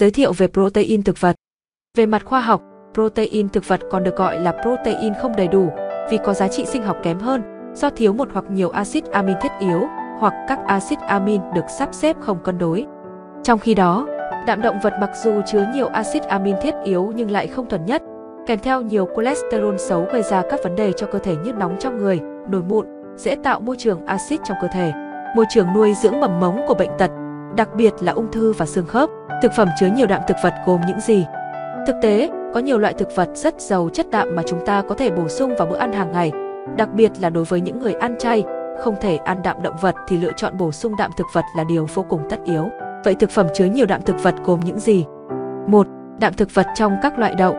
Giới thiệu về protein thực vật. Về mặt khoa học, protein thực vật còn được gọi là protein không đầy đủ vì có giá trị sinh học kém hơn do thiếu một hoặc nhiều axit amin thiết yếu hoặc các axit amin được sắp xếp không cân đối. Trong khi đó, đạm động vật mặc dù chứa nhiều axit amin thiết yếu nhưng lại không thuần nhất, kèm theo nhiều cholesterol xấu gây ra các vấn đề cho cơ thể như nóng trong người, nổi mụn, dễ tạo môi trường axit trong cơ thể, môi trường nuôi dưỡng mầm mống của bệnh tật, đặc biệt là ung thư và xương khớp. Thực phẩm chứa nhiều đạm thực vật gồm những gì? Thực tế, có nhiều loại thực vật rất giàu chất đạm mà chúng ta có thể bổ sung vào bữa ăn hàng ngày. Đặc biệt là đối với những người ăn chay, không thể ăn đạm động vật thì lựa chọn bổ sung đạm thực vật là điều vô cùng tất yếu. Vậy thực phẩm chứa nhiều đạm thực vật gồm những gì? 1. Đạm thực vật trong các loại đậu.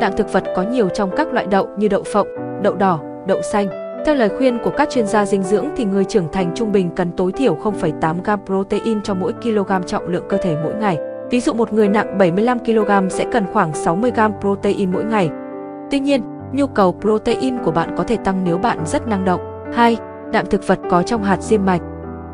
Đạm thực vật có nhiều trong các loại đậu như đậu phộng, đậu đỏ, đậu xanh. Theo lời khuyên của các chuyên gia dinh dưỡng thì người trưởng thành trung bình cần tối thiểu 0,8 g protein cho mỗi kg trọng lượng cơ thể mỗi ngày. Ví dụ một người nặng 75 kg sẽ cần khoảng 60 g protein mỗi ngày. Tuy nhiên, nhu cầu protein của bạn có thể tăng nếu bạn rất năng động. 2. Đạm thực vật có trong hạt diêm mạch.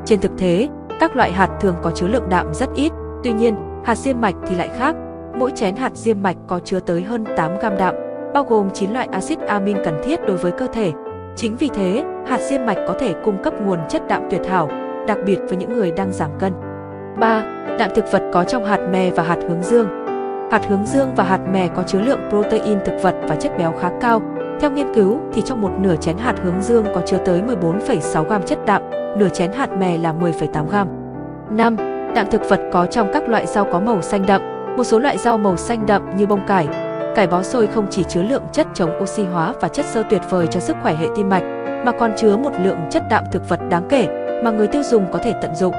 Trên thực tế, các loại hạt thường có chứa lượng đạm rất ít, tuy nhiên, hạt diêm mạch thì lại khác. Mỗi chén hạt diêm mạch có chứa tới hơn 8 g đạm, bao gồm 9 loại axit amin cần thiết đối với cơ thể. Chính vì thế, hạt diêm mạch có thể cung cấp nguồn chất đạm tuyệt hảo, đặc biệt với những người đang giảm cân. 3. Đạm thực vật có trong hạt mè và hạt hướng dương. Hạt hướng dương và hạt mè có chứa lượng protein thực vật và chất béo khá cao. Theo nghiên cứu thì trong một nửa chén hạt hướng dương có chứa tới 14,6 gram chất đạm, nửa chén hạt mè là 10,8 gram. 5. Đạm thực vật có trong các loại rau có màu xanh đậm. Một số loại rau màu xanh đậm như bông cải, cải bó xôi không chỉ chứa lượng chất chống oxy hóa và chất xơ tuyệt vời cho sức khỏe hệ tim mạch, mà còn chứa một lượng chất đạm thực vật đáng kể mà người tiêu dùng có thể tận dụng.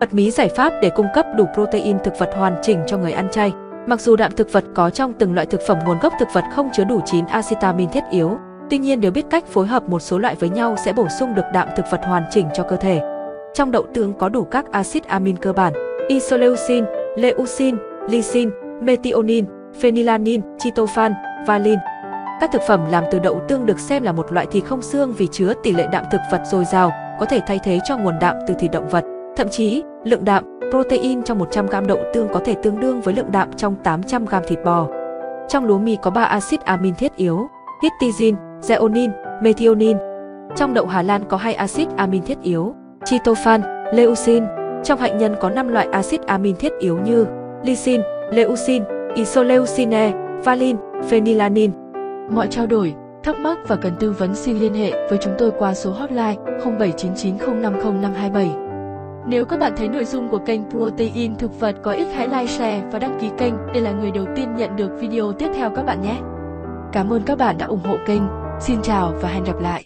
Bật mí giải pháp để cung cấp đủ protein thực vật hoàn chỉnh cho người ăn chay. Mặc dù đạm thực vật có trong từng loại thực phẩm nguồn gốc thực vật không chứa đủ 9 acetamin thiết yếu, tuy nhiên nếu biết cách phối hợp một số loại với nhau sẽ bổ sung được đạm thực vật hoàn chỉnh cho cơ thể. Trong đậu tương có đủ các axit amin cơ bản: isoleucin, leucin, lysine, methionine, phenylalanine, tryptophan, valine. Các thực phẩm làm từ đậu tương được xem là một loại thịt không xương vì chứa tỷ lệ đạm thực vật dồi dào, có thể thay thế cho nguồn đạm từ thịt động vật. Thậm chí, lượng đạm, protein trong 100g đậu tương có thể tương đương với lượng đạm trong 800g thịt bò. Trong lúa mì có 3 axit amin thiết yếu, histidine, zeonin, methionine. Trong đậu Hà Lan có 2 axit amin thiết yếu, tritophan, leucin. Trong hạnh nhân có 5 loại axit amin thiết yếu như lysine, leucin, isoleucine, valine, phenylalanine. Mọi trao đổi, thắc mắc và cần tư vấn xin liên hệ với chúng tôi qua số hotline 0799050527. Nếu các bạn thấy nội dung của kênh Protein thực vật có ích hãy like, share và đăng ký kênh để là người đầu tiên nhận được video tiếp theo các bạn nhé. Cảm ơn các bạn đã ủng hộ kênh. Xin chào và hẹn gặp lại.